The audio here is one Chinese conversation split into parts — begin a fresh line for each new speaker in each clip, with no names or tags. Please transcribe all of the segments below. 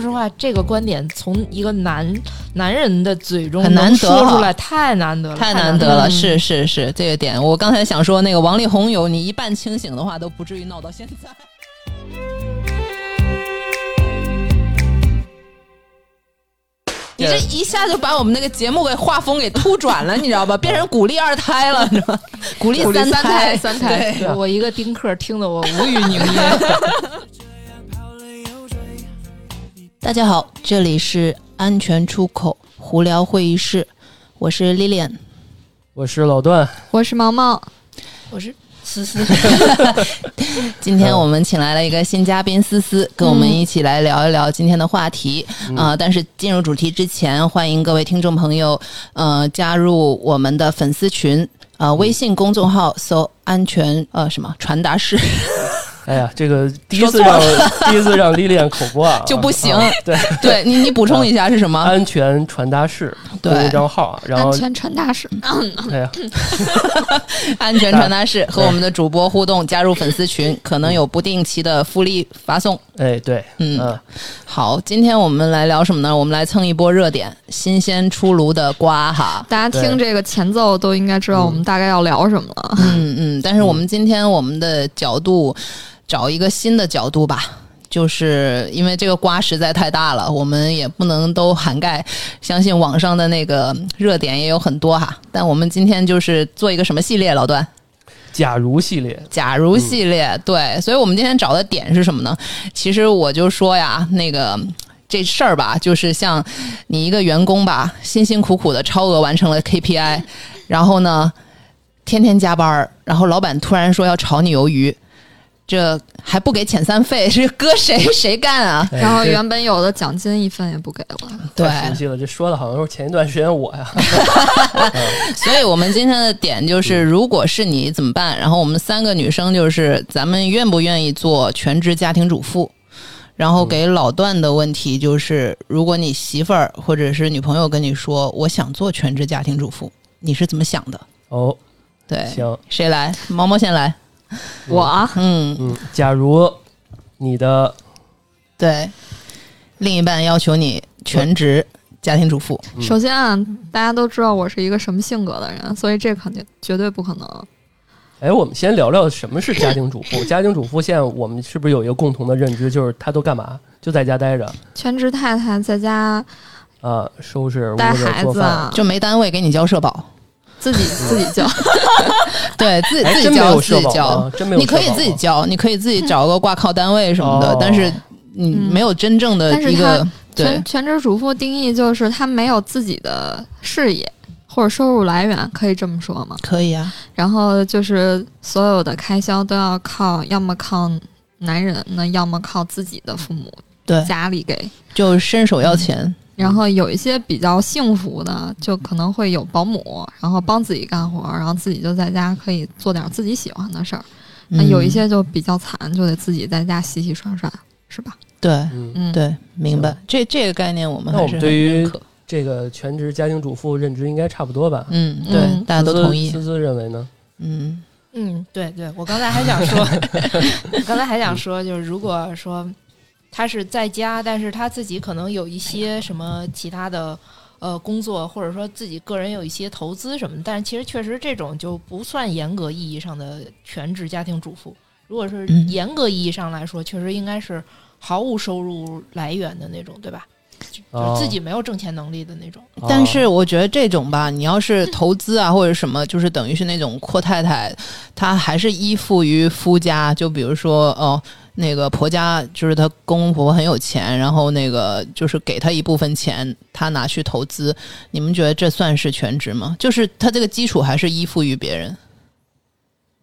说实话，这个观点从一个男男人的嘴中
很难得
说出来，太难得了，
太
难
难得了，
嗯
是是是，这个点我刚才想说，那个王力宏有你一半清醒的话，都不至于闹到现在。你这一下就把我们那个节目给画风给突转了，你知道吧？变成鼓励二胎了，你知道吗？鼓励三
胎三胎，我一个丁克听得我无语凝噎。
大家好，这里是安全出口胡聊会议室，我是 Lilian。
我是老段，
我是毛毛，
我是思思，
今天我们请来了一个新嘉宾思思，跟我们一起来聊一聊今天的话题。啊、呃但是进入主题之前，欢迎各位听众朋友呃加入我们的粉丝群。呃，微信公众号搜“安全呃什么传达室
哎呀，这个第一次让第一次让丽丽口播啊，
就不行
啊对，”，
对你你补充一下是什么？
安全传达室
对
公众号啊，然后
安全传达室。
哎呀，
安全传达室和我们的主播互动，加入粉丝群，可能有不定期的福利发送。
哎对，
嗯
啊
好，今天我们来聊什么呢？我们来蹭一波热点，新鲜出炉的瓜哈。
大家听这个前奏都应该知道我们大概要聊什么了。
嗯嗯，但是我们今天我们的角度找一个新的角度吧。就是因为这个瓜实在太大了，我们也不能都涵盖。相信网上的那个热点也有很多哈，但我们今天就是做一个什么系列，老段？
假如系列，
假如系列，对，所以我们今天找的点是什么呢？其实我就说呀，那个这事儿吧，就是像你一个员工吧，辛辛苦苦的超额完成了 KPI，然后呢，天天加班儿，然后老板突然说要炒你鱿鱼，这还不给遣散费，这搁谁谁干啊？
哎
然后原本有的奖金一分也不给了，
对，
太熟悉了，这说的好像是前一段时间我呀，
所以我们今天的点就是，如果是你怎么办？然后我们三个女生就是，咱们愿不愿意做全职家庭主妇？然后给老段的问题就是，如果你媳妇儿或者是女朋友跟你说我想做全职家庭主妇，你是怎么想的？
哦，
对，
行，
谁来？毛毛先来。
我啊？
嗯，
嗯，假如你的
对，另一半要求你全职家庭主妇，
嗯。
首先啊，大家都知道我是一个什么性格的人，所以这肯定绝对不可能。
哎，我们先聊聊什么是家庭主妇。家庭主妇现在我们是不是有一个共同的认知，就是她都干嘛？就在家待着。
全职太太在家
啊，收拾屋
带
子、做饭。
孩子啊，
就没单位给你交社保，
自己 自己教。
对自己
哎，
自己交自己交？
真没有
你可以自己交，你可以自己找个挂靠单位什么的，
哦
但是你
嗯
没有真正的
但是
一个
全全职主妇定义就是她没有自己的事业或者收入来源，可以这么说吗？
可以啊，
然后就是所有的开销都要靠，要么靠男人，那要么靠自己的父母
对，
家里给。
就伸手要钱，
然后有一些比较幸福的，就可能会有保姆，然后帮自己干活，然后自己就在家可以做点自己喜欢的事儿。那
嗯
有一些就比较惨，就得自己在家洗洗涮涮，是吧？
对
嗯，
嗯，
对，明白。这这个概念我们
那我
还是
对于，这个全职家庭主妇认知应该差不多吧？
嗯，对，
嗯。
大家都同意，
思思认为呢？
嗯。
嗯，对对，我刚才还想说，我 刚才还想说，就是如果说他是在家，但是他自己可能有一些什么其他的呃工作，或者说自己个人有一些投资什么的，但是其实确实这种就不算严格意义上的全职家庭主妇。如果是
嗯
严格意义上来说，确实应该是毫无收入来源的那种，对吧？就是自己没有挣钱能力的那种。
但是我觉得这种吧，你要是投资啊或者什么，就是等于是那种阔太太，她还是依附于夫家。就比如说哦，那个婆家就是她公公婆婆很有钱，然后那个就是给她一部分钱，她拿去投资。你们觉得这算是全职吗？就是她这个基础还是依附于别人，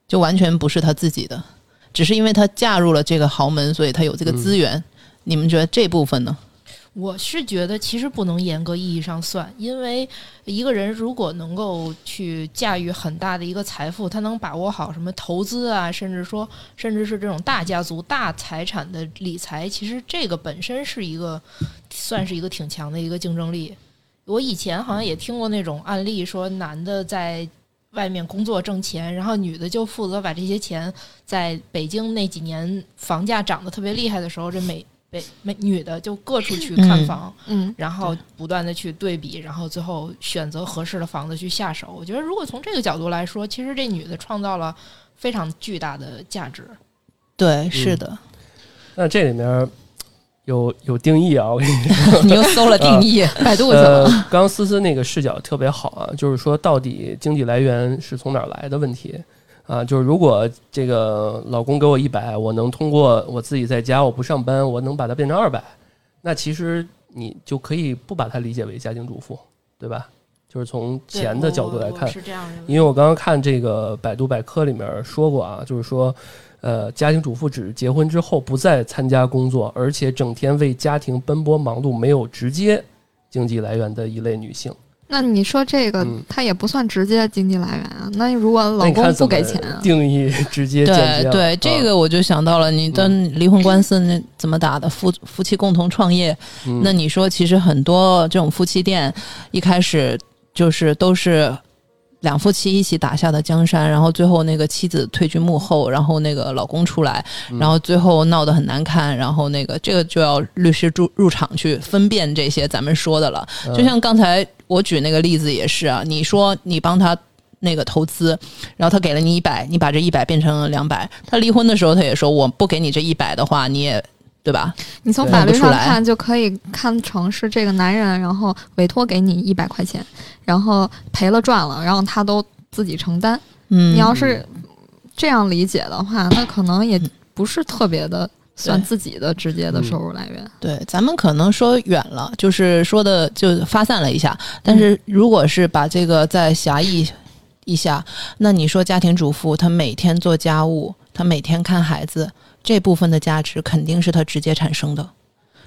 就完全不是她自己的，只是因为她嫁入了这个豪门，所以她有这个资源。你们觉得这部分呢？
我是觉得其实不能严格意义上算，因为一个人如果能够去驾驭很大的一个财富，他能把握好什么投资啊，甚至说甚至是这种大家族、大财产的理财，其实这个本身是一个算是一个挺强的一个竞争力。我以前好像也听过那种案例，说男的在外面工作挣钱，然后女的就负责把这些钱在北京那几年房价涨得特别厉害的时候，这每被没女的就各处去看
嗯
房，
嗯，
然后不断的去对比，然后最后选择合适的房子去下手。我觉得如果从这个角度来说，其实这女的创造了非常巨大的价值。
对，是的，
那这里面有有定义啊，我跟你说
你又搜了定义，
百度去了。
呃，刚刚思思那个视角特别好啊，就是说到底经济来源是从哪儿来的问题啊，就是如果这个老公给我一百，我能通过我自己在家我不上班，我能把它变成二百，那其实你就可以不把它理解为家庭主妇，对吧？就是从钱的角度来看
是这样。
因为我刚刚看这个百度百科里面说过啊，就是说，呃，家庭主妇指结婚之后不再参加工作，而且整天为家庭奔波忙碌，没有直接经济来源的一类女性。
那你说这个
嗯，
它也不算直接经济来源啊。那如果老公不给钱啊，
定义直接间接啊
对对，这个我就想到了，你的离婚官司那怎么打的？夫夫妻共同创业，
嗯。
那你说，其实很多这种夫妻店一开始就是都是两夫妻一起打下的江山，然后最后那个妻子退居幕后，然后那个老公出来，
嗯
然后最后闹得很难看，然后那个这个就要律师入入场去分辨这些咱们说的了。
嗯
就像刚才我举那个例子也是啊，你说你帮他。那个投资，然后他给了你一百，你把这一百变成了两百。他离婚的时候，他也说我不给你这一百的话，你也对吧？
你从法律上
看
就可以看成是这个男人，然后委托给你一百块钱，然后赔了赚了，然后他都自己承担。
嗯，
你要是这样理解的话，那可能也不是特别的算自己的直接的收入来源。
对，咱们可能说远了，就是说的就发散了一下。但是如果是把这个再狭义一下，那你说家庭主妇她每天做家务，她每天看孩子，这部分的价值肯定是他直接产生的。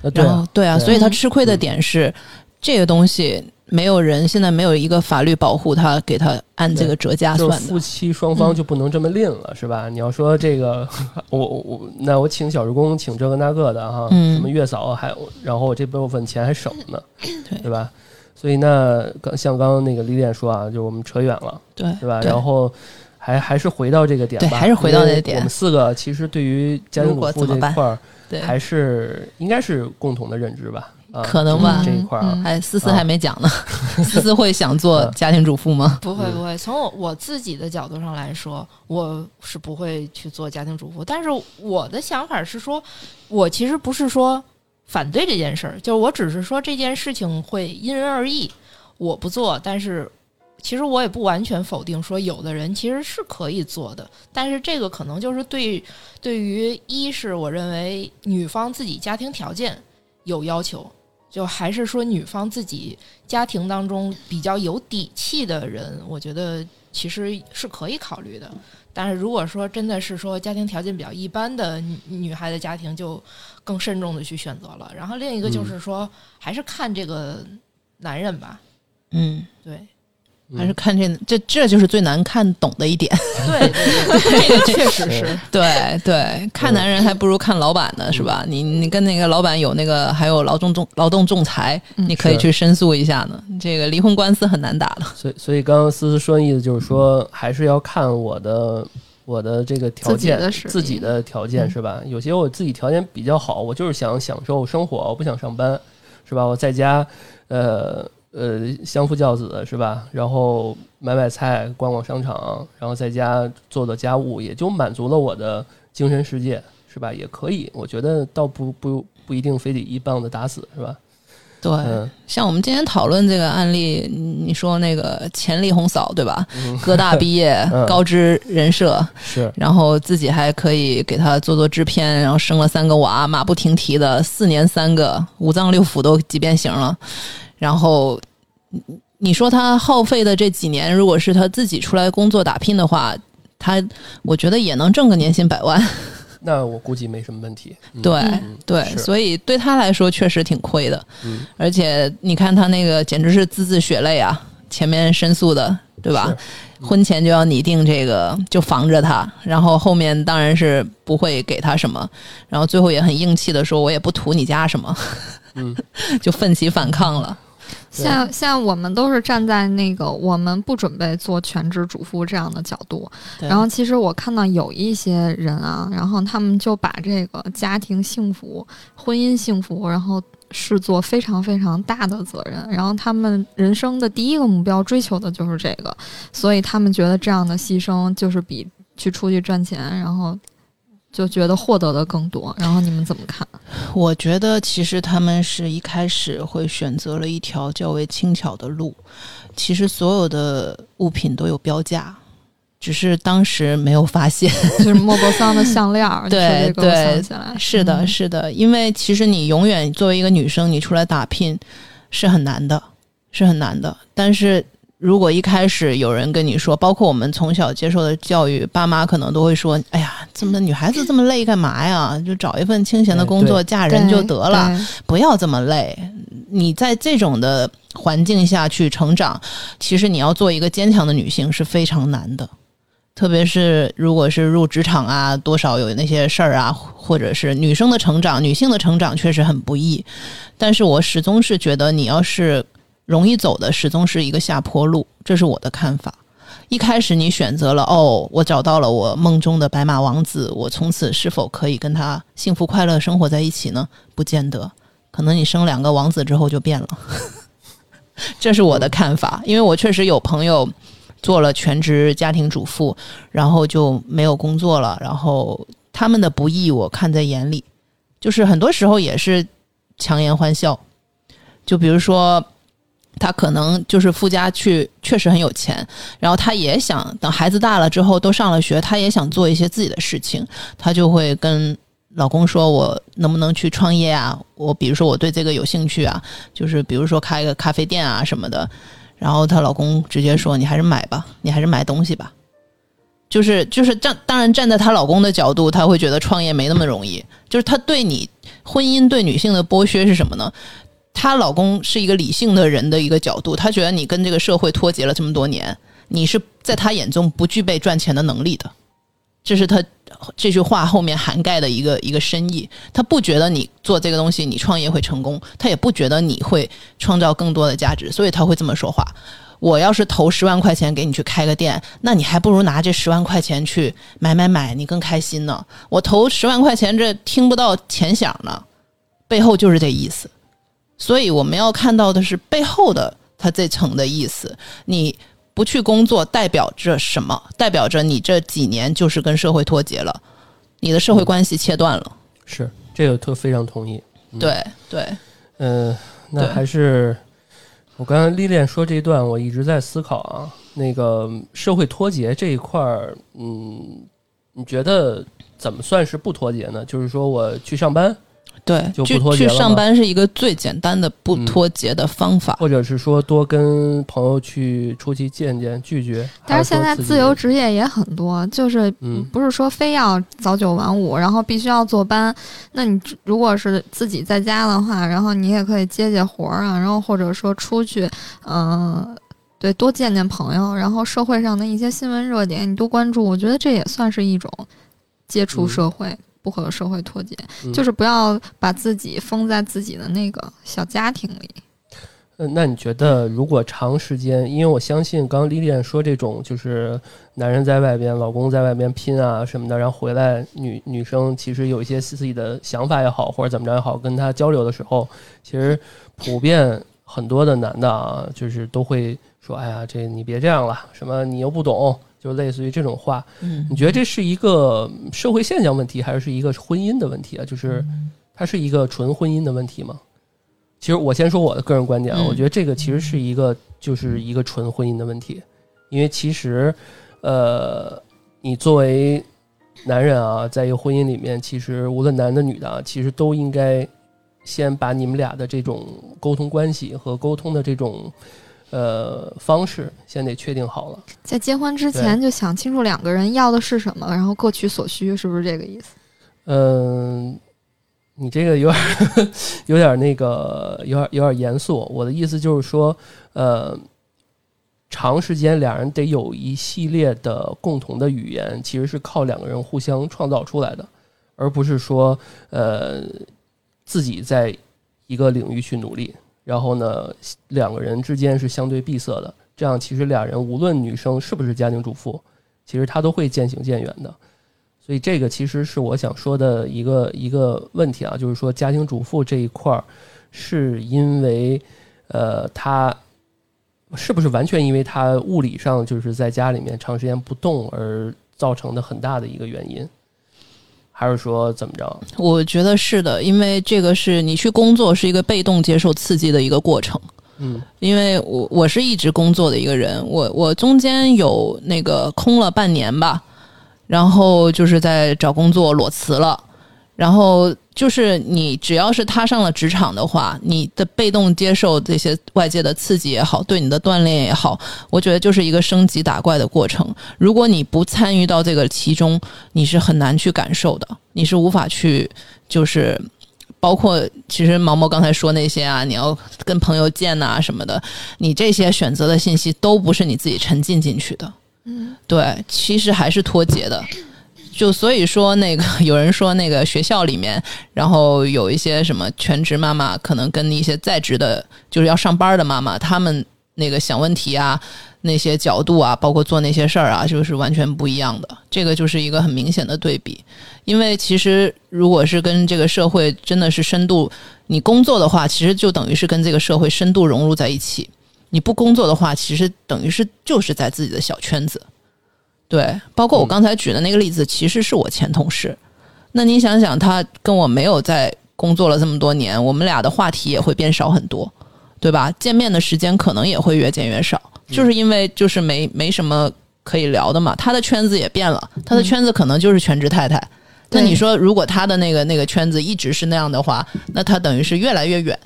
呃对啊
然后对啊，所以她
嗯
吃亏的点是、这个东西。没有人现在没有一个法律保护他，给他按这个折价算的。
夫妻双方就不能这么吝了，是吧？你要说这个，我我我，那我请小时工，请这个那个的哈，
嗯
什么月嫂还，然后我这部分钱还省呢，
对
对吧？所以那刚像刚刚那个李典说啊，就我们扯远了，
对
对吧？然后还还是回到这个点吧，
对还是回到那个点
我们四个其实对于家庭主妇这块儿，
对，
还是应该是共同的认知吧？啊，
可能吧
就是这一块儿啊
嗯，
哎，思思
啊
还没讲呢，思思会想做
啊
家庭主妇吗？
嗯
不会不会，从我我自己的角度上来说，我是不会去做家庭主妇。但是我的想法是说，我其实不是说反对这件事儿，就是我只是说这件事情会因人而异。我不做，但是其实我也不完全否定说有的人其实是可以做的。但是这个可能就是对对于一是我认为女方自己家庭条件有要求，就还是说女方自己家庭当中比较有底气的人，我觉得其实是可以考虑的。但是如果说真的是说家庭条件比较一般的女女孩的家庭，就更慎重的去选择了。然后另一个就是说，还是看这个男人吧，
嗯，
对
嗯
还是看这这这就是最难看懂的一点。
对这个确实是。
对对，看男人还不如看老板呢，是吧？你你跟那个老板有那个还有劳动仲劳动仲裁，
嗯
你可以去申诉一下呢。这个离婚官司很难打的。
所以，所以刚刚思思说的意思就是说，还是要看我的我的这个条
自己
件，自己的条件
嗯
是吧？有些我自己条件比较好，我就是想享受生活，我不想上班，是吧？我在家，呃呃，相夫教子是吧？然后买买菜，逛逛商场，然后在家做做家务，也就满足了我的精神世界，是吧？也可以，我觉得倒不不不一定非得一棒子打死，是吧？
对，
嗯
像我们今天讨论这个案例，你说那个钱丽红嫂对吧？
嗯，
哥大毕业
嗯，
高知人设，
是，
然后自己还可以给他做做制片，然后生了三个娃，马不停蹄的四年三个，五脏六腑都几变形了。然后你你说他耗费的这几年，如果是他自己出来工作打拼的话，他我觉得也能挣个年薪百万。
那我估计没什么问题。嗯
对、
嗯
对，所以对他来说确实挺亏的。
嗯，
而且你看他那个简直是字字血泪啊！前面申诉的，对吧？婚前就要拟定这个，就防着他，然后后面当然是不会给他什么，然后最后也很硬气的说，我也不图你家什么，
嗯，
就奋起反抗了。
对。
现在现在我们都是站在那个我们不准备做全职主妇这样的角度，然后其实我看到有一些人啊，然后他们就把这个家庭幸福、婚姻幸福，然后视作非常非常大的责任，然后他们人生的第一个目标追求的就是这个，所以他们觉得这样的牺牲就是比去出去赚钱，然后就觉得获得的更多。然后你们怎么看？
我觉得其实他们是一开始会选择了一条较为轻巧的路，其实所有的物品都有标价，只是当时没有发现。
就是莫泊桑的项链儿，
对对
想起来，
是的，
嗯
是的，因为其实你永远作为一个女生，你出来打拼是很难的，是很难的。但是如果一开始有人跟你说，包括我们从小接受的教育，爸妈可能都会说：“哎呀，这么女孩子这么累干嘛呀？就找一份清闲的工作，
哎
嫁人就得了。”不要这么累。你在这种的环境下去成长，其实你要做一个坚强的女性是非常难的。特别是如果是入职场啊，多少有那些事儿啊，或者是女生的成长、女性的成长确实很不易。但是我始终是觉得，你要是容易走的，始终是一个下坡路，这是我的看法。一开始你选择了哦，我找到了我梦中的白马王子，我从此是否可以跟他幸福快乐生活在一起呢？不见得，可能你生两个王子之后就变了。这是我的看法，因为我确实有朋友做了全职家庭主妇，然后就没有工作了，然后他们的不易我看在眼里，就是很多时候也是强颜欢笑。就比如说，他可能就是富家去确实很有钱，然后他也想等孩子大了之后都上了学，他也想做一些自己的事情，他就会跟老公说：“我能不能去创业啊？我比如说我对这个有兴趣啊，就是比如说开个咖啡店啊什么的。”然后她老公直接说：“你还是买吧，你还是买东西吧。”就是就是站，当然站在她老公的角度，他会觉得创业没那么容易。就是他对你婚姻对女性的剥削是什么呢？她老公是一个理性的人的一个角度，他觉得你跟这个社会脱节了这么多年，你是在他眼中不具备赚钱的能力的，这是他这句话后面涵盖的一个一个深意。他不觉得你做这个东西你创业会成功，他也不觉得你会创造更多的价值，所以他会这么说话。我要是投十万块钱给你去开个店，那你还不如拿这十万块钱去买买买，你更开心呢。我投十万块钱，这听不到钱响呢，背后就是这意思。所以我们要看到的是背后的他这层的意思。你不去工作，代表着什么？代表着你这几年就是跟社会脱节了，你的社会关系切断了。
是这个特非常同意。嗯
对对，
嗯，那还是我刚刚历练说这一段，我一直在思考啊，那个社会脱节这一块儿，嗯，你觉得怎么算是不脱节呢？就是说我去上班，
对，
就不
去去上班是一个最简单的不
嗯
脱节的方法。
或者是说多跟朋友去出去见见拒绝，
但是现在
自
由职业也很多，就是
嗯
不是说非要早九晚五，然后必须要坐班。那你如果是自己在家的话，然后你也可以接接活儿啊，然后或者说出去，嗯、对，多见见朋友，然后社会上的一些新闻热点你多关注，我觉得这也算是一种接触
嗯
社会。不和社会脱节，
嗯
就是不要把自己封在自己的那个小家庭里。
呃，那你觉得如果长时间，因为我相信刚刚丽丽说这种就是男人在外边，老公在外边拼啊什么的，然后回来女女生其实有一些自己的想法也好，或者怎么着也好，跟他交流的时候，其实普遍很多的男的啊，就是都会说，哎呀，这你别这样了，什么你又不懂，就类似于这种话。
嗯
你觉得这是一个社会现象问题，还是一个婚姻的问题啊？就是它是一个纯婚姻的问题吗？其实我先说我的个人观点啊，
嗯
我觉得这个其实是一个就是一个纯婚姻的问题，因为其实，呃，你作为男人啊，在一个婚姻里面，其实无论男的女的啊，其实都应该先把你们俩的这种沟通关系和沟通的这种呃方式先得确定好了。
在结婚之前就想清楚两个人要的是什么，然后各取所需，是不是这个意思？
嗯，你这个有点 有点那个有点有点严肃。我的意思就是说，呃，长时间两人得有一系列的共同的语言，其实是靠两个人互相创造出来的，而不是说呃自己在一个领域去努力，然后呢，两个人之间是相对闭塞的，这样其实俩人无论女生是不是家庭主妇，其实她都会渐行渐远的。所以这个其实是我想说的一个一个问题啊，就是说家庭主妇这一块儿，是因为呃她是不是完全因为她物理上就是在家里面长时间不动而造成的很大的一个原因，还是说怎么着？
我觉得是的，因为这个是你去工作是一个被动接受刺激的一个过程。
嗯
因为我我是一直工作的一个人，我我中间有那个空了半年吧，然后就是在找工作裸辞了，然后就是你只要是踏上了职场的话，你的被动接受这些外界的刺激也好，对你的锻炼也好，我觉得就是一个升级打怪的过程。如果你不参与到这个其中，你是很难去感受的，你是无法去就是。包括其实毛毛刚才说那些啊，你要跟朋友见呐、什么的，你这些选择的信息都不是你自己沉浸进去的，
嗯，
对，其实还是脱节的。就所以说，那个 有人说，那个学校里面，然后有一些什么全职妈妈，可能跟一些在职的，就是要上班的妈妈，她们那个想问题啊，那些角度啊，包括做那些事儿啊，就是完全不一样的。这个就是一个很明显的对比。因为其实如果是跟这个社会真的是深度，你工作的话，其实就等于是跟这个社会深度融入在一起。你不工作的话，其实等于是就是在自己的小圈子。对，包括我刚才举的那个例子，其实是我前同事。那你想想，他跟我没有在工作了这么多年，我们俩的话题也会变少很多，对吧？见面的时间可能也会越见越少，就是因为就是没没什么可以聊的嘛。他的圈子也变了，他的圈子可能就是全职太太。那你说，如果他的那个那个圈子一直是那样的话，那他等于是越来越远。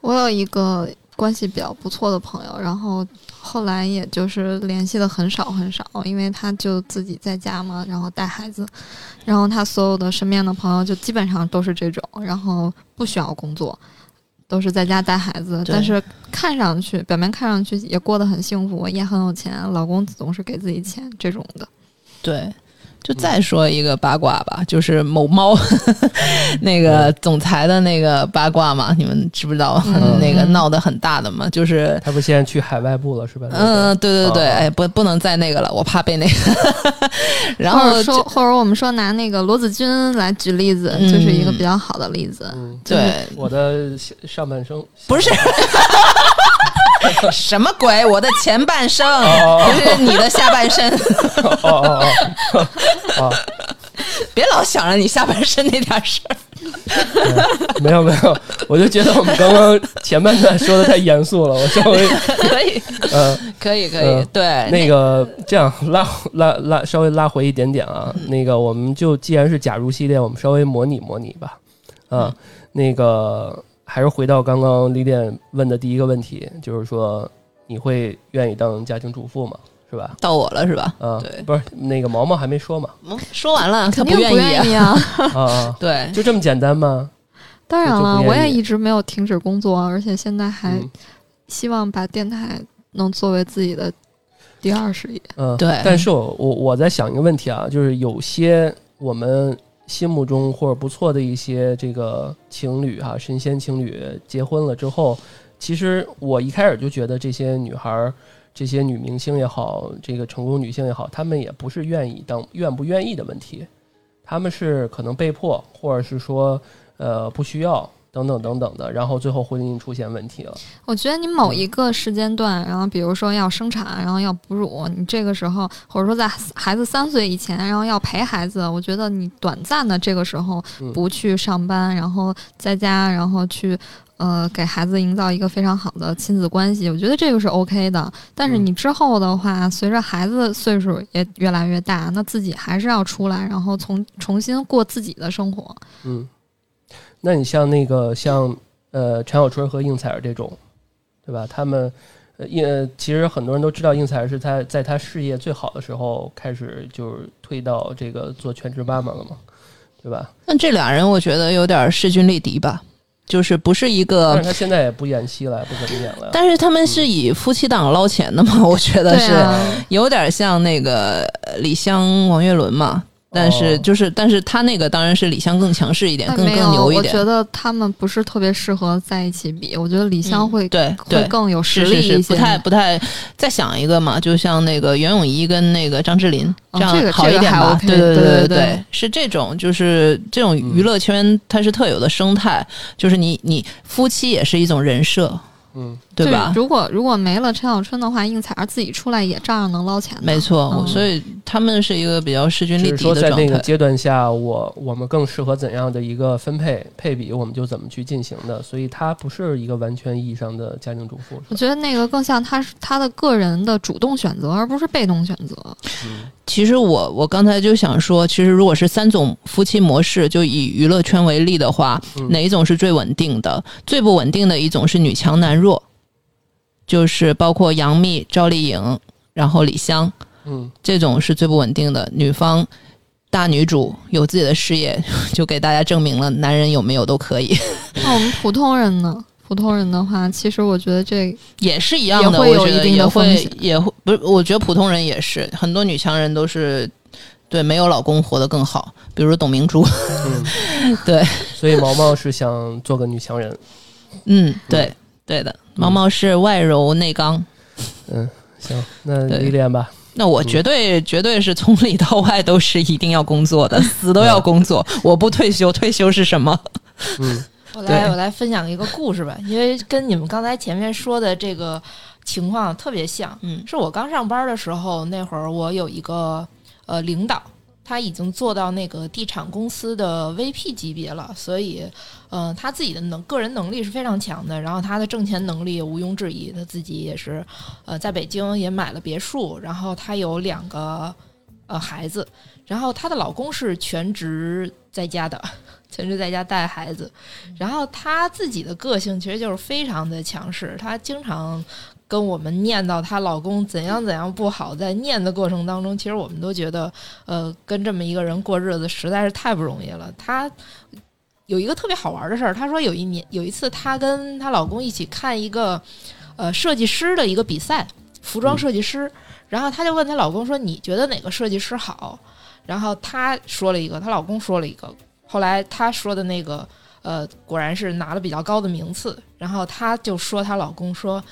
我有一个关系比较不错的朋友，然后后来也就是联系的很少很少，因为他就自己在家嘛，然后带孩子，然后他所有的身边的朋友就基本上都是这种，然后不需要工作。都是在家带孩子，但是看上去表面看上去也过得很幸福，也很有钱，老公总是给自己钱这种的。
对，就再说一个八卦吧，就是某猫 那个总裁的那个八卦嘛，你们知不知道？
嗯
那个闹得很大的嘛，就是。
他不现在去海外部了是吧？
嗯，对对对，
啊
哎，不，不能再那个了，我怕被那个。然后
或者说，或者我们说拿那个罗子君来举例子，
嗯
就是一个比较好的例子。
嗯，
对，
我的上上半生
不是 什么鬼？我的前半生
哦
不是你的下半身，
哦哦哦哦，
别老想着你下半身那点事儿。
没有没有，我就觉得我们刚刚前半段说的太严肃了，我稍微
可以，
嗯
可以，可以，
嗯
对，
那个这样拉拉拉稍微拉回一点点啊，那个我们就既然是假如系列，我们稍微模拟模拟吧，啊，那个还是回到刚刚李典问的第一个问题，就是说你会愿意当家庭主妇吗？是吧？
到我了是吧？
啊，
对
不是那个毛毛还没说嘛？
嗯说完了，他
肯定不
愿意啊。
意啊！
对，
就这么简单吗？
当然了，我也一直没有停止工作，而且现在还
嗯
希望把电台能作为自己的第二事业。
嗯，
对
但是我我我在想一个问题啊，就是有些我们心目中或者不错的一些这个情侣哈、神仙情侣结婚了之后，其实我一开始就觉得这些女孩儿。这些女明星也好，这个成功女性也好，她们也不是愿意当愿不愿意的问题，她们是可能被迫，或者是说呃不需要等等等等的，然后最后婚姻出现问题了。
我觉得你某一个时间段，然后比如说要生产，然后要哺乳，你这个时候，或者说在孩子三岁以前，然后要陪孩子，我觉得你短暂的这个时候
嗯
不去上班，然后在家，然后去。呃，给孩子营造一个非常好的亲子关系，我觉得这个是 OK 的。但是
嗯
你之后的话，随着孩子岁数也越来越大，那自己还是要出来，然后重重新过自己的生活。
嗯，那你像那个像呃陈小春和应采儿这种，对吧？他们呃应呃其实很多人都知道应采儿是他在他事业最好的时候开始就是推到这个做全职妈妈了嘛，对吧？
那这俩人我觉得有点势均力敌吧，就是不是一
但
个
是，他现在也不演戏了，不怎么演了。
但是他们是以夫妻档捞钱的嘛，我觉得是
啊，
有点像那个呃李湘、王岳伦嘛。但是
哦
就是，但是他那个当然是李湘更强势一点，更更牛一点。
我觉得他们不是特别适合在一起比。我觉得李湘
嗯
会、
对
会
对，
更有实
是是是，
力一些。
不太不太。再想一个嘛，就像那个袁咏仪跟那个张智霖，
哦
这样
这个这个还
好一点吧
？OK，
对对
对
对
对
是这种，就是这种娱乐圈它是特有的生态，就是你你夫妻也是一种人设，
嗯，
对吧？
如果如果没了陈小春的话，应采儿自己出来也照样能捞钱的。
没错，
嗯
所以他们是一个比较势均力
只是说
敌的状态。
在那个阶段下，我我们更适合怎样的一个分配配比，我们就怎么去进行的。所以他不是一个完全意义上的家庭主妇。
我觉得那个更像他是他的个人的主动选择，而不是被动选择。
嗯
其实我我刚才就想说，其实如果是三种夫妻模式，就以娱乐圈为例的话，
嗯
哪一种是最稳定的？最不稳定的一种是女强男弱，就是包括杨幂、赵丽颖，然后李湘
嗯，
这种是最不稳定的。女方大女主有自己的事业，就给大家证明了男人有没有都可以，
那我们普通人呢？普通人的话，其实我觉得这
也是一样的。
也会有
我觉得
一定的
也会
风险
也会不是，我觉得普通人也是，很多女强人都是。对，没有老公活得更好，比如董明珠。
嗯，
对，
所以毛毛是想做个女强人。
嗯，对，对的，毛毛是外柔内刚。
嗯，行，那
对
历练吧。
那我绝对、绝对是从里到外都是一定要工作的，死都要工作。我不退休，退休是什么？
嗯
我来我来分享一个故事吧，因为跟你们刚才前面说的这个情况特别像。
嗯。
是我刚上班的时候，那会儿我有一个呃领导，他已经做到那个地产公司的 VP 级别了，所以呃他自己的能个人能力是非常强的，然后他的挣钱能力也毋庸置疑，他自己也是呃在北京也买了别墅，然后他有两个呃孩子，然后她的老公是全职在家的，全职在家带孩子，然后她自己的个性其实就是非常的强势，她经常跟我们念叨她老公怎样怎样不好，在念的过程当中，其实我们都觉得，呃，跟这么一个人过日子实在是太不容易了。她有一个特别好玩的事儿，她说有一年有一次，她跟她老公一起看一个呃设计师的一个比赛，服装设计师，然后她就问她老公说：“你觉得哪个设计师好？”然后她说了一个，她老公说了一个，后来她说的那个。呃，果然是拿了比较高的名次。然后她就说她老公说：“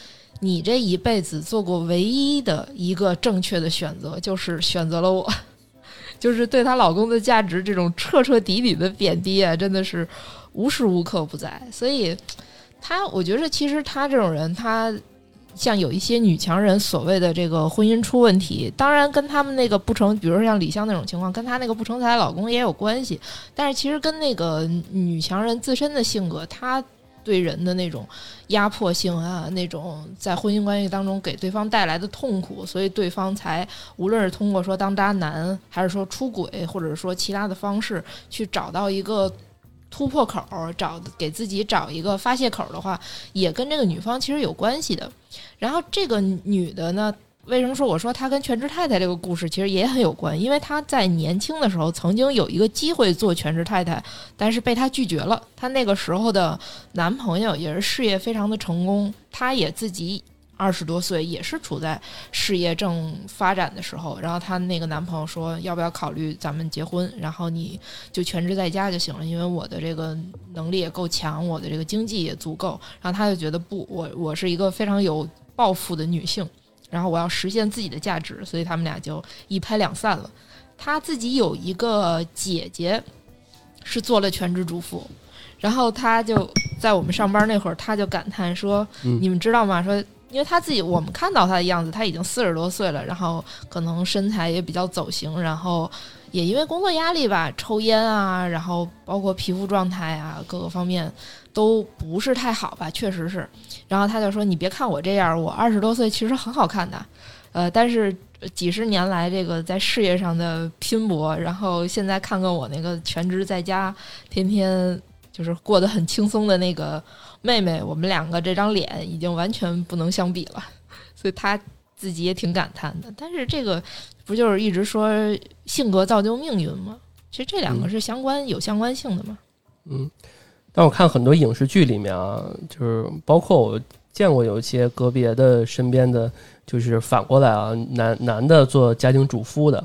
你这一辈子做过唯一的一个正确的选择，就是选择了我。”就是对她老公的价值这种彻彻底底的贬低啊，真的是无时无刻不在。所以，她我觉得其实她这种人，她像有一些女强人所谓的这个婚姻出问题，当然跟他们那个不成，比如说像李湘那种情况，跟她那个不成才老公也有关系。但是其实跟那个女强人自身的性格，她对人的那种压迫性啊，那种在婚姻关系当中给对方带来的痛苦，所以对方才无论是通过说当渣男，还是说出轨，或者说其他的方式去找到一个。突破口，找给自己找一个发泄口的话，也跟这个女方其实有关系的。然后这个女的呢，为什么说我说她跟全职太太这个故事其实也很有关？因为她在年轻的时候曾经有一个机会做全职太太，但是被她拒绝了。她那个时候的男朋友也是事业非常的成功，她也自己二十多岁，也是处在事业正发展的时候。然后她那个男朋友说，要不要考虑咱们结婚？然后你就全职在家就行了，因为我的这个能力也够强，我的这个经济也足够。然后她就觉得不，我我是一个非常有抱负的女性。然后我要实现自己的价值，所以他们俩就一拍两散了。她自己有一个姐姐是做了全职主妇，然后她就在我们上班那会儿，她就感叹说：“
嗯
你们知道吗？说因为他自己我们看到他的样子，他已经四十多岁了，然后可能身材也比较走形，然后也因为工作压力吧，抽烟啊，然后包括皮肤状态啊，各个方面都不是太好吧，确实是。然后他就说：“你别看我这样，我二十多岁其实很好看的，呃，但是几十年来这个在事业上的拼搏，然后现在看看我那个全职在家，天天就是过得很轻松的那个妹妹，我们两个这张脸已经完全不能相比了。所以她自己也挺感叹的。但是这个不就是一直说性格造就命运吗？其实这两个是相关、有相关性的嘛。
嗯，但我看很多影视剧里面啊，就是包括我见过有一些个别的身边的，就是反过来啊，男男的做家庭主妇的，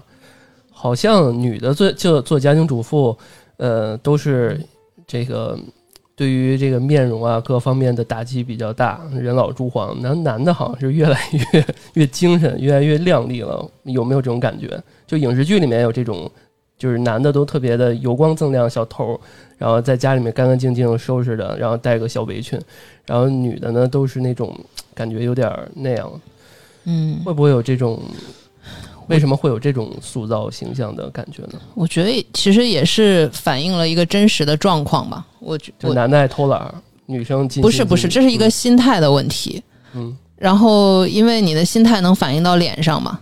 好像女的做就做家庭主妇，呃，都是这个对于这个面容啊各方面的打击比较大，人老珠黄。男男的好像是越来越 越精神，越来越靓丽了，有没有这种感觉？就影视剧里面有这种，就是男的都特别的油光锃亮，小头，然后在家里面干干净净收拾的，然后带个小围裙，然后女的呢都是那种感觉有点那样，
嗯，
会不会有这种？为什么会有这种塑造形象的感觉呢？
我觉得其实也是反映了一个真实的状况吧。我觉
男的爱偷懒，女生尽
不是不是，这是一个心态的问题。
嗯
然后因为你的心态能反映到脸上嘛，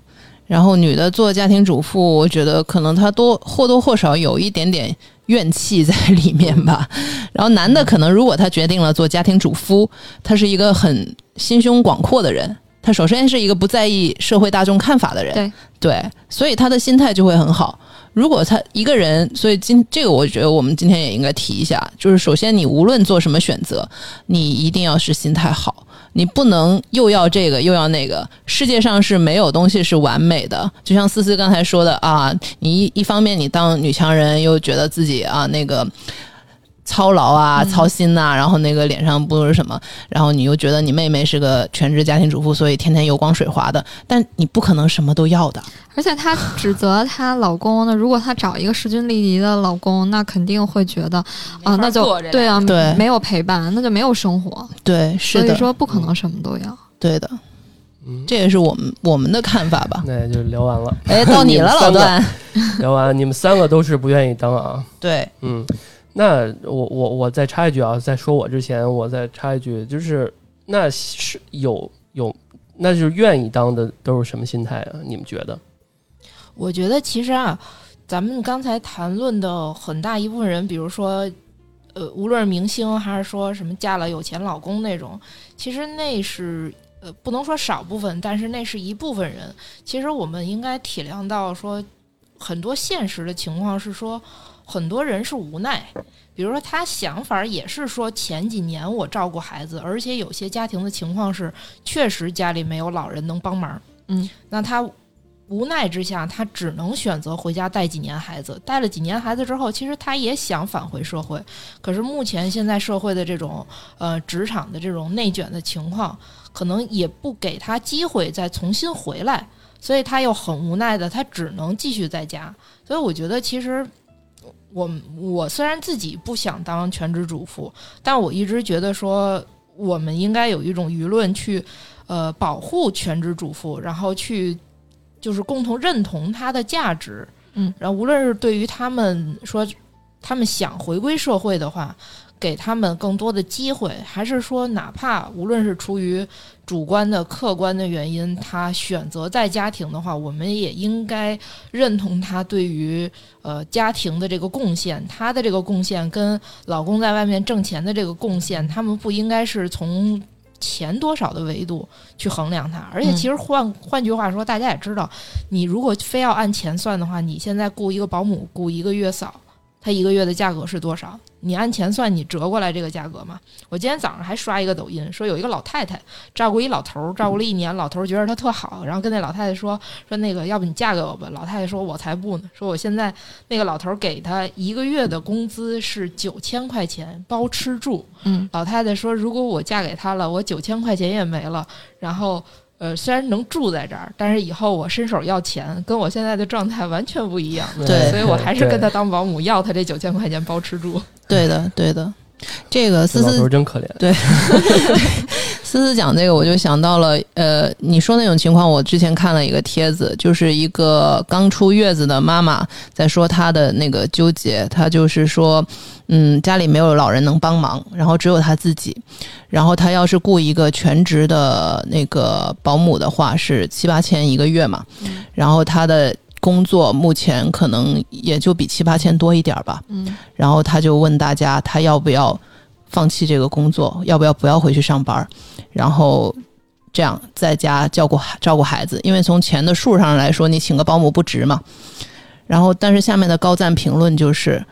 然后女的做家庭主妇，我觉得可能她多或多或少有一点点怨气在里面吧。然后男的可能如果他决定了做家庭主夫，他是一个很心胸广阔的人，他首先是一个不在意社会大众看法的人，
对
对，所以他的心态就会很好。如果他一个人，所以今这个我觉得我们今天也应该提一下，就是首先你无论做什么选择，你一定要是心态好。你不能又要这个又要那个，世界上是没有东西是完美的。就像思思刚才说的啊，你一一方面你当女强人，又觉得自己啊那个操劳啊、操心呐、然后那个脸上不是什么，然后你又觉得你妹妹是个全职家庭主妇，所以天天油光水滑的，但你不可能什么都要的。
而且她指责她老公呢，如果她找一个势均力敌的老公，那肯定会觉得啊，那就对啊，
对
没有陪伴，那就没有生活。
对，是的，
所以说不可能什么都要。
对的，
嗯，
这也是我们我们的看法吧。
那就聊完了。
哎，到你了，老段。
聊完，你们三个都是不愿意当啊。
对，
嗯，那我我我再插一句啊，在说我之前，我再插一句，就是那是有有，那就是愿意当的都是什么心态啊？你们觉得？
我觉得其实啊，咱们刚才谈论的很大一部分人，比如说，呃，无论是明星还是说什么嫁了有钱老公那种，其实那是呃不能说少部分，但是那是一部分人。其实我们应该体谅到说，很多现实的情况是说，很多人是无奈。比如说，他想法也是说，前几年我照顾孩子，而且有些家庭的情况是，确实家里没有老人能帮忙。
嗯，
那他无奈之下，他只能选择回家带几年孩子。带了几年孩子之后，其实他也想返回社会，可是目前现在社会的这种呃职场的这种内卷的情况，可能也不给他机会再重新回来，所以他又很无奈的，他只能继续在家。所以我觉得，其实我我虽然自己不想当全职主妇，但我一直觉得说，我们应该有一种舆论去呃保护全职主妇，然后去。就是共同认同它的价值，
嗯，
然后无论是对于他们说他们想回归社会的话，给他们更多的机会，还是说哪怕无论是出于主观的、客观的原因，他选择在家庭的话，我们也应该认同他对于呃家庭的这个贡献，他的这个贡献跟老公在外面挣钱的这个贡献，他们不应该是从。钱多少的维度去衡量它，而且其实换、换句话说，大家也知道，你如果非要按钱算的话，你现在雇一个保姆雇一个月嫂，他一个月的价格是多少？你按钱算，你折过来这个价格吗？我今天早上还刷一个抖音，说有一个老太太照顾一老头儿，照顾了一年，老头儿觉得他特好，然后跟那老太太说说那个，要不你嫁给我吧？老太太说，我才不呢，说我现在那个老头儿给他一个月的工资是九千块钱，包吃住。
嗯，
老太太说，如果我嫁给他了，我九千块钱也没了，然后。呃，虽然能住在这儿，但是以后我伸手要钱，跟我现在的状态完全不一样。
对
所以我还是跟他当保姆，要他这九千块钱包吃住。
对的，对的。这个思思
真可怜。
对 思思讲这个，我就想到了，呃，你说那种情况，我之前看了一个帖子，就是一个刚出月子的妈妈在说她的那个纠结，她就是说，嗯，家里没有老人能帮忙，然后只有他自己，然后他要是雇一个全职的那个保姆的话，是七八千一个月嘛，然后他的工作目前可能也就比七八千多一点吧，
嗯
然后他就问大家，他要不要放弃这个工作，要不要不要回去上班，然后这样在家照顾照顾孩子，因为从钱的数上来说，你请个保姆不值嘛。然后，但是下面的高赞评论就是，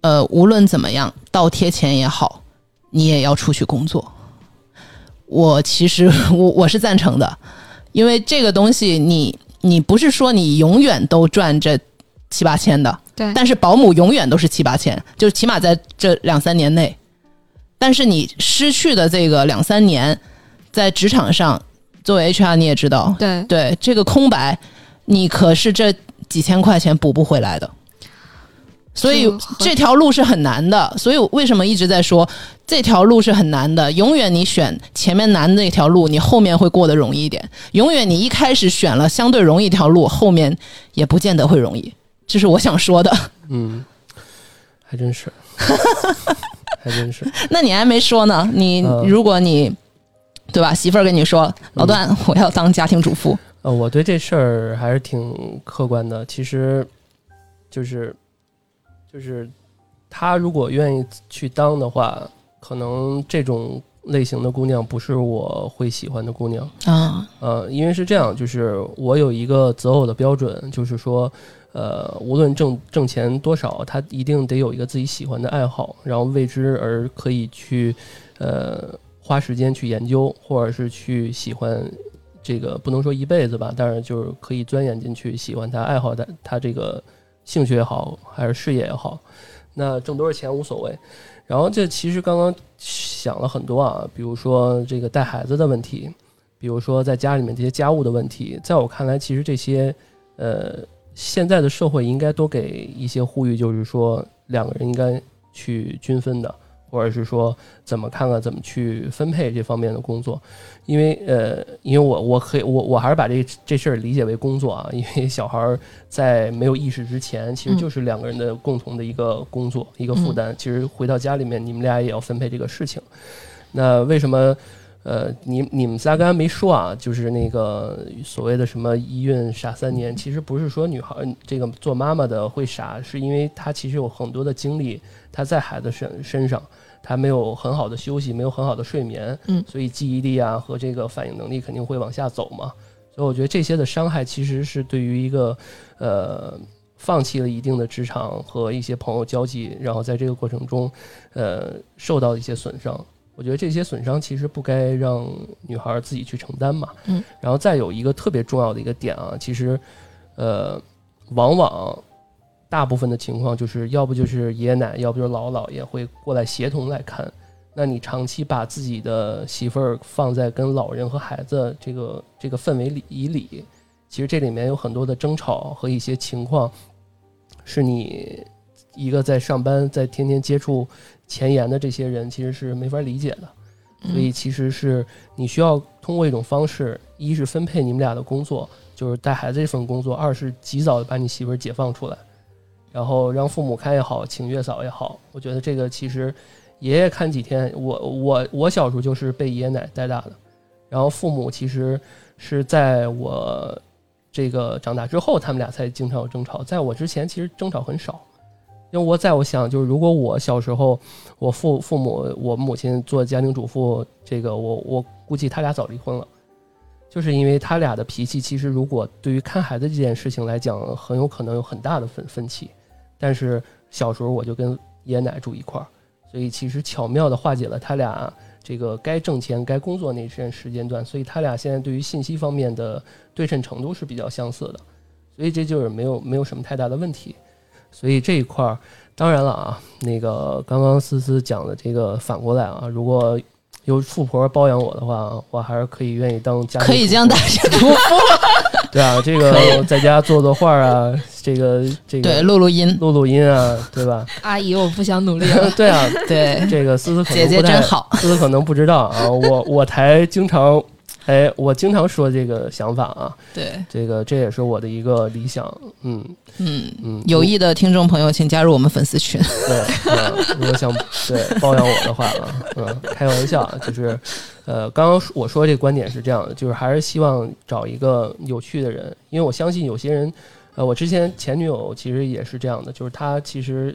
呃，无论怎么样，倒贴钱也好，你也要出去工作。我其实我我是赞成的，因为这个东西你你不是说你永远都赚这七八千的，
对，
但是保姆永远都是七八千，就起码在这两三年内。但是你失去的这个两三年，在职场上作为 HR 你也知道，
对
对这个空白，你可是这几千块钱补不回来的。所以这条路是很难的，所以我为什么一直在说这条路是很难的？永远你选前面难的那条路，你后面会过得容易一点；永远你一开始选了相对容易一条路，后面也不见得会容易。这是我想说的。
嗯，还真是，还真是。
那你还没说呢，你
嗯
如果你对吧，媳妇儿跟你说，老段我要当家庭主妇，
呃，我对这事儿还是挺客观的。其实，就是就是他如果愿意去当的话，可能这种类型的姑娘不是我会喜欢的姑娘。
啊，
呃，因为是这样，就是我有一个择偶的标准，就是说，呃，无论挣挣钱多少，他一定得有一个自己喜欢的爱好，然后为之而可以去，呃，花时间去研究，或者是去喜欢这个，不能说一辈子吧，但是就是可以钻研进去，喜欢他爱好他他这个兴趣也好，还是事业也好，那挣多少钱无所谓。然后这其实刚刚想了很多啊，比如说这个带孩子的问题，比如说在家里面这些家务的问题，在我看来，其实这些呃，现在的社会应该多给一些呼吁，就是说两个人应该去均分的，或者是说怎么看看怎么去分配这方面的工作，因为呃，因为我我可以我我还是把这这事儿理解为工作啊，因为小孩儿在没有意识之前，其实就是两个人的共同的一个工作、一个负担。其实回到家里面，你们俩也要分配这个事情。那为什么？呃，你你们仨刚才没说啊，就是那个所谓的什么一孕傻三年，其实不是说女孩儿这个做妈妈的会傻，是因为她其实有很多的精力，她在孩子身身上，她没有很好的休息，没有很好的睡眠，
嗯
所以记忆力啊和这个反应能力肯定会往下走嘛。所以我觉得这些的伤害其实是对于一个呃放弃了一定的职场和一些朋友交际，然后在这个过程中，呃受到一些损伤。我觉得这些损伤其实不该让女孩儿自己去承担嘛。
嗯，
然后再有一个特别重要的一个点啊，其实，呃，往往大部分的情况就是要不就是爷爷奶奶，要不就是姥姥姥爷会过来协同来看。那你长期把自己的媳妇儿放在跟老人和孩子这个这个氛围里以里，其实这里面有很多的争吵和一些情况，是你一个在上班、在天天接触前沿的这些人，其实是没法理解的。
嗯
所以其实是你需要通过一种方式，一是分配你们俩的工作，就是带孩子这份工作；二是及早地把你媳妇儿解放出来，然后让父母看也好，请月嫂也好。我觉得这个其实爷爷看几天，我我我小时候就是被爷爷奶奶带大的，然后父母其实是在我这个长大之后，他们俩才经常有争吵，在我之前其实争吵很少。因为我在我想，就是如果我小时候，我父父母，我母亲做家庭主妇，这个我我估计他俩早离婚了，就是因为他俩的脾气，其实如果对于看孩子这件事情来讲，很有可能有很大的分分歧。但是小时候我就跟爷爷奶奶住一块儿，所以其实巧妙地化解了他俩这个该挣钱、该工作那段时间段，所以他俩现在对于信息方面的对称程度是比较相似的，所以这就是没有没有什么太大的问题。所以这一块儿，当然了啊，那个刚刚思思讲的这个反过来啊，如果有富婆包养我的话，我还是可以愿意当家
可以这样大家主妇，
对啊，这个在家做做画啊，这个这个
对，录录音，
录录音啊，对吧？
阿姨，我不想努力了。
对啊，
对，
这个思思可能
姐姐
不太
真好，
思思可能不知道啊，我我台经常，哎，我经常说这个想法啊，
对，
这个这也是我的一个理想，嗯
嗯，
嗯，
有意的听众朋友，请加入我们粉丝群。
对，嗯，如果想对包养我的话啊，嗯，开玩笑啊，就是，呃，刚刚我说这个观点是这样的，就是还是希望找一个有趣的人，因为我相信有些人，呃，我之前前女友其实也是这样的，就是她其实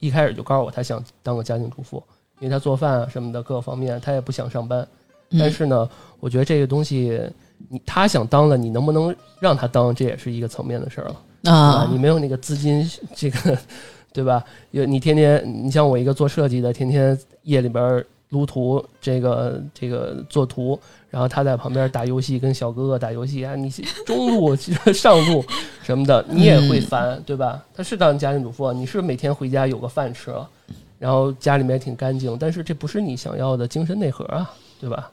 一开始就告诉我她想当个家庭主妇，因为她做饭啊什么的各个方面她也不想上班，但
嗯。
是呢，我觉得这个东西你他想当了，你能不能让他当，这也是一个层面的事儿了。
啊
你，没有那个资金，这个对吧？有你天天，你像我一个做设计的，天天夜里边儿撸图，这个这个做图，然然后他在旁边打游戏，跟小哥哥打游戏啊，你中路、上路什么的，你也会烦，对吧？他是当家庭主妇，你是每天回家有个饭吃，然后家里面挺干净，但是这不是你想要的精神内核啊，对吧？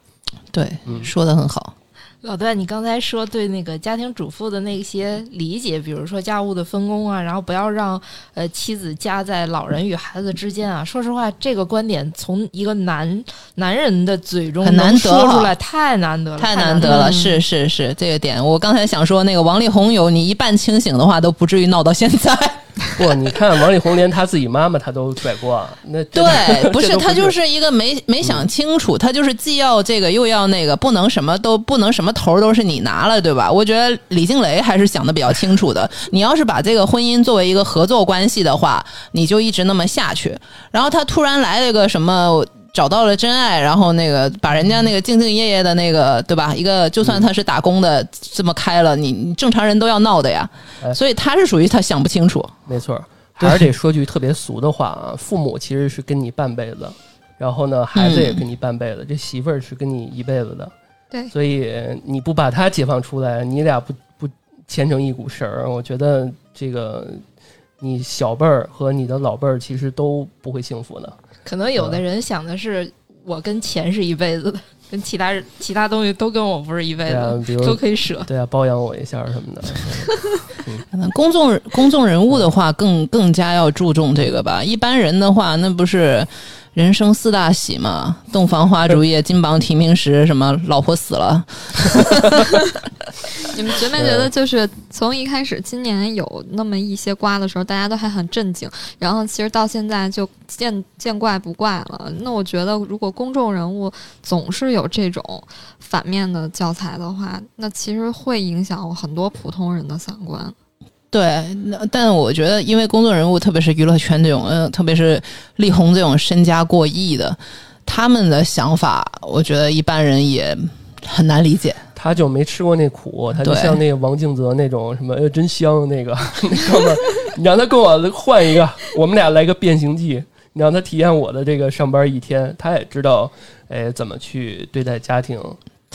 对，
嗯
说的很好。
老段，你刚才说对那个家庭主妇的那些理解，比如说家务的分工啊，然后不要让呃妻子夹在老人与孩子之间啊。说实话，这个观点从一个男男人的嘴中
很难
说出来，太难得了，
太
难
难得了，
嗯
是是是，这个点我刚才想说，那个王力宏有你一半清醒的话，都不至于闹到现在。
不，你看王力宏连他自己妈妈他都甩锅，啊那
对，不是他就是一个没没想清楚，他就是既要这个又要那个，不能什么都不能什么头都是你拿了，对吧？我觉得李静蕾还是想的比较清楚的。你要是把这个婚姻作为一个合作关系的话，你就一直那么下去。然后他突然来了个什么？找到了真爱，然后那个把人家那个兢兢业业的那个，对吧？一个就算他是打工的，这么开了，你你正常人都要闹的呀。
哎
所以他是属于他想不清楚。
没错儿，还是得说句特别俗的话啊，父母其实是跟你半辈子，然后呢，孩子也跟你半辈子，这媳妇儿是跟你一辈子的。
对
所以你不把他解放出来，你俩不不牵成一股绳儿，我觉得这个你小辈儿和你的老辈儿其实都不会幸福的。
可能有的人想的是，我跟钱是一辈子的，跟其他人其他东西都跟我不是一辈子的，，
比如
都可以舍。
对啊，包养我一下什么的。
可能公众公众人物的话更更加要注重这个吧。一般人的话，那不是人生四大喜嘛？洞房花烛夜，金榜题名时，什么老婆死了，
你们觉没觉得，就是从一开始今年有那么一些瓜的时候，大家都还很震惊，然后其实到现在就见见怪不怪了。那我觉得，如果公众人物总是有这种反面的教材的话，那其实会影响很多普通人的三观。
对，那但我觉得，因为公众人物，特别是娱乐圈这种，呃，特别是力宏这种身家过亿的，他们的想法，我觉得一般人也很难理解。
他就没吃过那苦，他就像那个王静泽那种什么，呃，真香那个那哥们儿，你让他跟我换一个，我们俩来个变形计，你让他体验我的这个上班一天，他也知道，哎，怎么去对待家庭。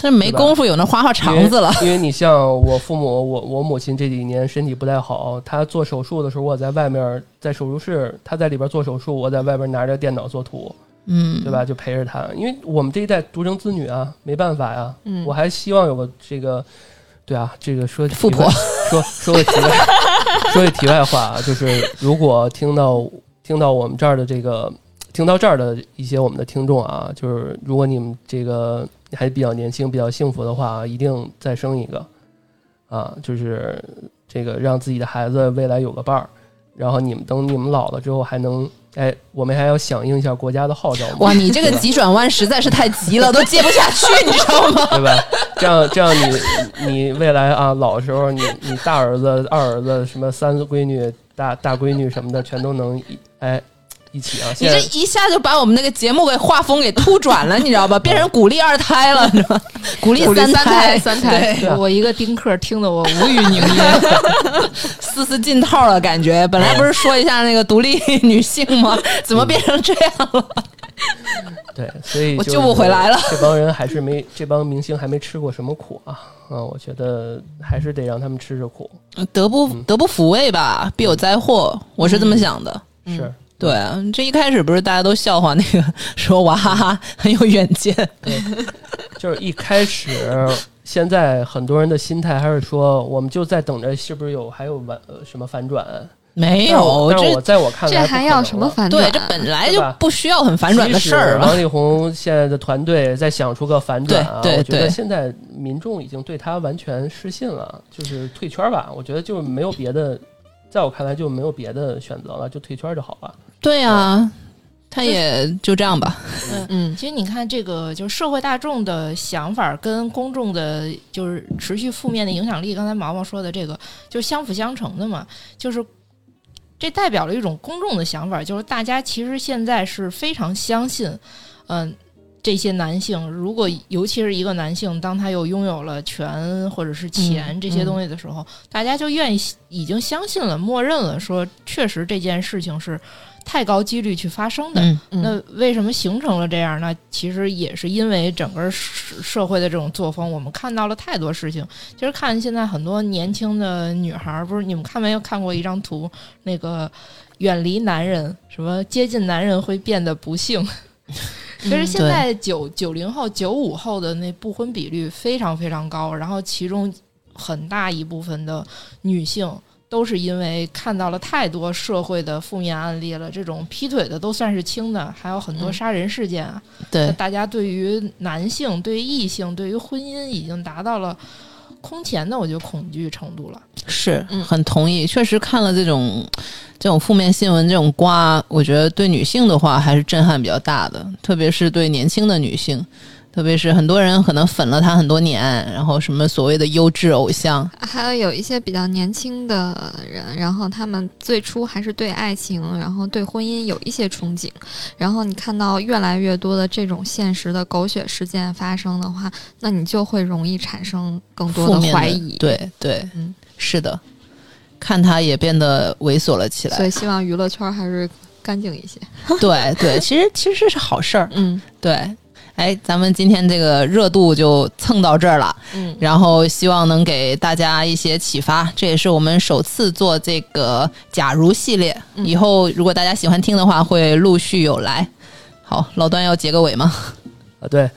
他没功夫有那花花肠子了。
因为，因为你像我父母，我我母亲这几年身体不太好，她做手术的时候，我在外面在手术室，她在里边做手术，我在外边拿着电脑做图，
嗯，
对吧？就陪着她，因为我们这一代独生子女啊，没办法呀。
嗯
我还希望有个这个，对啊，这个说
富婆，
说说个题外，说句题外话啊，就是如果听到听到我们这儿的这个，听到这儿的一些我们的听众啊，就是如果你们这个还比较年轻、比较幸福的话，一定再生一个啊，就是这个让自己的孩子未来有个伴儿，然后你们等你们老了之后还能，哎，我们还要响应一下国家的号召，
哇，你这个急转弯实在是太急了，都接不下去，你知道吗？
对吧？这样这样你你未来啊老的时候，你你大儿子、二儿子、什么三闺女、大大闺女什么的，全都能一哎一起啊！
你这一下就把我们那个节目给画风给突转了，你知道吧？变成鼓励二胎了，你知道吗？鼓励
三
胎，
三胎我一个丁克听得我无语凝噎。
丝丝进套了，感觉本来不是说一下那个独立女性吗？怎么变成这样了？
对，所以
我救不回来了。
这帮人还是没，这帮明星还没吃过什么苦啊啊！我觉得还是得让他们吃吃苦。
德不
嗯
德不抚慰吧，必有灾祸，我是这么想的。
是，
对啊，这一开始不是大家都笑话那个 说娃哈哈很有远见，
就是一开始，现在很多人的心态还是说，我们就在等着是不是有还有完呃什么反转？
没有
但我
这。
在我看来，
这还要什么？反转？
对，这本来就不需要很反转的事儿
王力宏现在的团队在想出个反转啊，
对对
我觉得现在民众已经对他完全失信了，就是退圈吧。我觉得就没有别的，在我看来就没有别的选择了，就退圈就好了。
对啊，他也就这样吧。
嗯嗯，
其实你看，这个就是社会大众的想法跟公众的，就是持续负面的影响力。刚才毛毛说的这个，就是相辅相成的嘛。就是这代表了一种公众的想法，就是大家其实现在是非常相信，嗯、这些男性，如果尤其是一个男性，当他又拥有了权或者是钱
嗯
这些东西的时候，大家就愿意已经相信了，默认了，说确实这件事情是太高几率去发生的。
嗯
嗯
那为什么形成了这样呢？其实也是因为整个社社会的这种作风，我们看到了太多事情。其实看现在很多年轻的女孩儿，不是你们看没有看过一张图，那个远离男人，什么接近男人会变得不幸。其实现在九九零后、九五后的那不婚比率非常非常高，然后其中很大一部分的女性都是因为看到了太多社会的负面案例了，这种劈腿的都算是轻的，还有很多
嗯
杀人事件啊。
对，
大家对于男性、对于异性、对于婚姻已经达到了空前的，我觉得恐惧程度了。
是
嗯
很同意。确实看了这种这种负面新闻，这种瓜，我觉得对女性的话还是震撼比较大的，特别是对年轻的女性。特别是很多人可能粉了他很多年，然后什么所谓的优质偶像，
还有有一些比较年轻的人，然后他们最初还是对爱情，然后对婚姻有一些憧憬，然后你看到越来越多的这种现实的狗血事件发生的话，那你就会容易产生更多的怀疑。，
对对，
嗯
是的，看他也变得猥琐了起来。
所以希望娱乐圈还是干净一些。
对对，其实其实是好事儿。
嗯
对，哎，咱们今天这个热度就蹭到这儿了。
嗯，
然后希望能给大家一些启发，这也是我们首次做这个“假如”系列。
嗯
以后如果大家喜欢听的话，会陆续有来。好，老段要结个尾吗？
啊，对，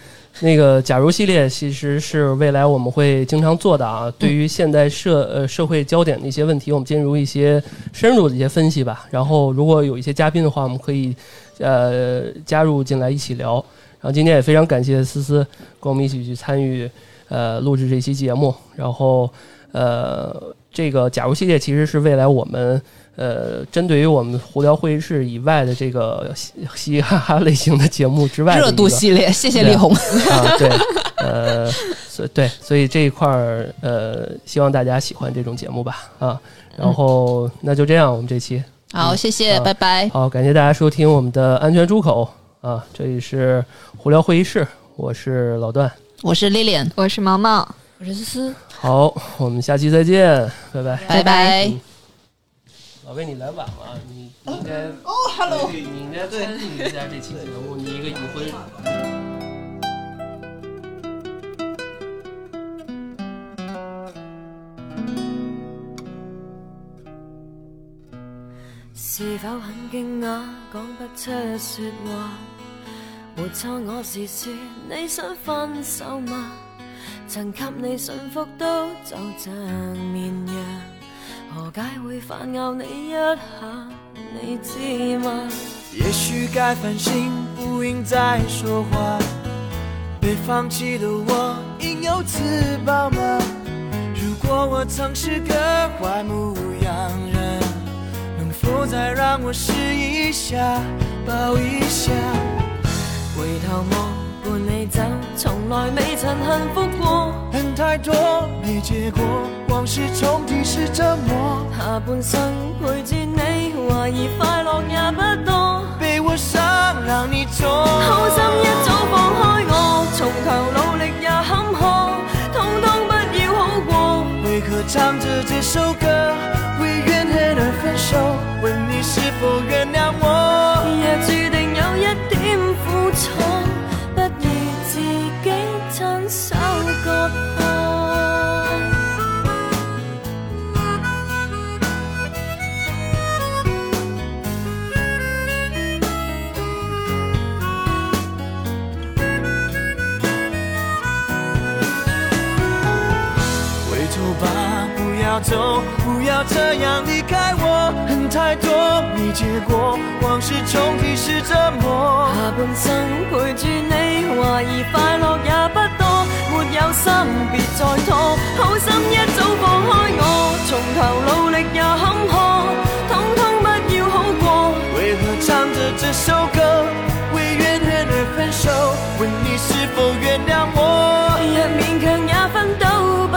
那个假如系列其实是未来我们会经常做的啊。对于现代社呃社会焦点的一些问题，我们进入一些深入的一些分析吧。然后如果有一些嘉宾的话，我们可以呃加入进来一起聊。然后今天也非常感谢思思跟我们一起去参与呃录制这期节目。然后呃这个假如系列其实是未来我们。呃，针对于我们胡聊会议室以外的这个嘻嘻嘻哈哈类型的节目之外的，
热度系列，谢谢力宏。
啊，对，呃，所以对，所以这一块儿，呃，希望大家喜欢这种节目吧，啊，然后、那就这样，我们这期
好，谢谢，
好
拜拜。
好，感谢大家收听我们的安全出口啊，这里是胡聊会议室，我是老段，
我是 Lilian，
我是毛毛。
我是思思，
好，我们下期再见，拜拜。
拜拜。
嗯老魏，你来晚了，你你应该哦，hello，你应该参与一下这期节目，你一个已婚
是否很惊讶，講不出說話？沒錯，我是说你想分手嗎？曾給你驯服都就像绵羊，何解會反咬你一下？你知嗎？
也許該反省，不應再說話。被放棄的我，應有自保吗？如果我曾是個壞牧羊，否再让我试一下，抱一下？
回头望伴你走，从来未曾幸福过。
恨太多没结果，往事重提是折磨。
下半生陪住你，怀疑快乐也不多。
被我傷，讓你走。
好心一早放开我，从头努力也坎坷，通通不要好过。
为何唱着这首歌，为怨恨而分手问你是否原谅我。走，不要这样离开我。恨太多沒結果，往事重提是折磨。
下半生陪住你，懷疑快樂也不多，沒有心別再拖，好心一早放開我，從頭努力也坎坷，通通不要好過。
為何唱着這首歌，為怨恨而分手？問你是否原諒我？
若勉強也分到，不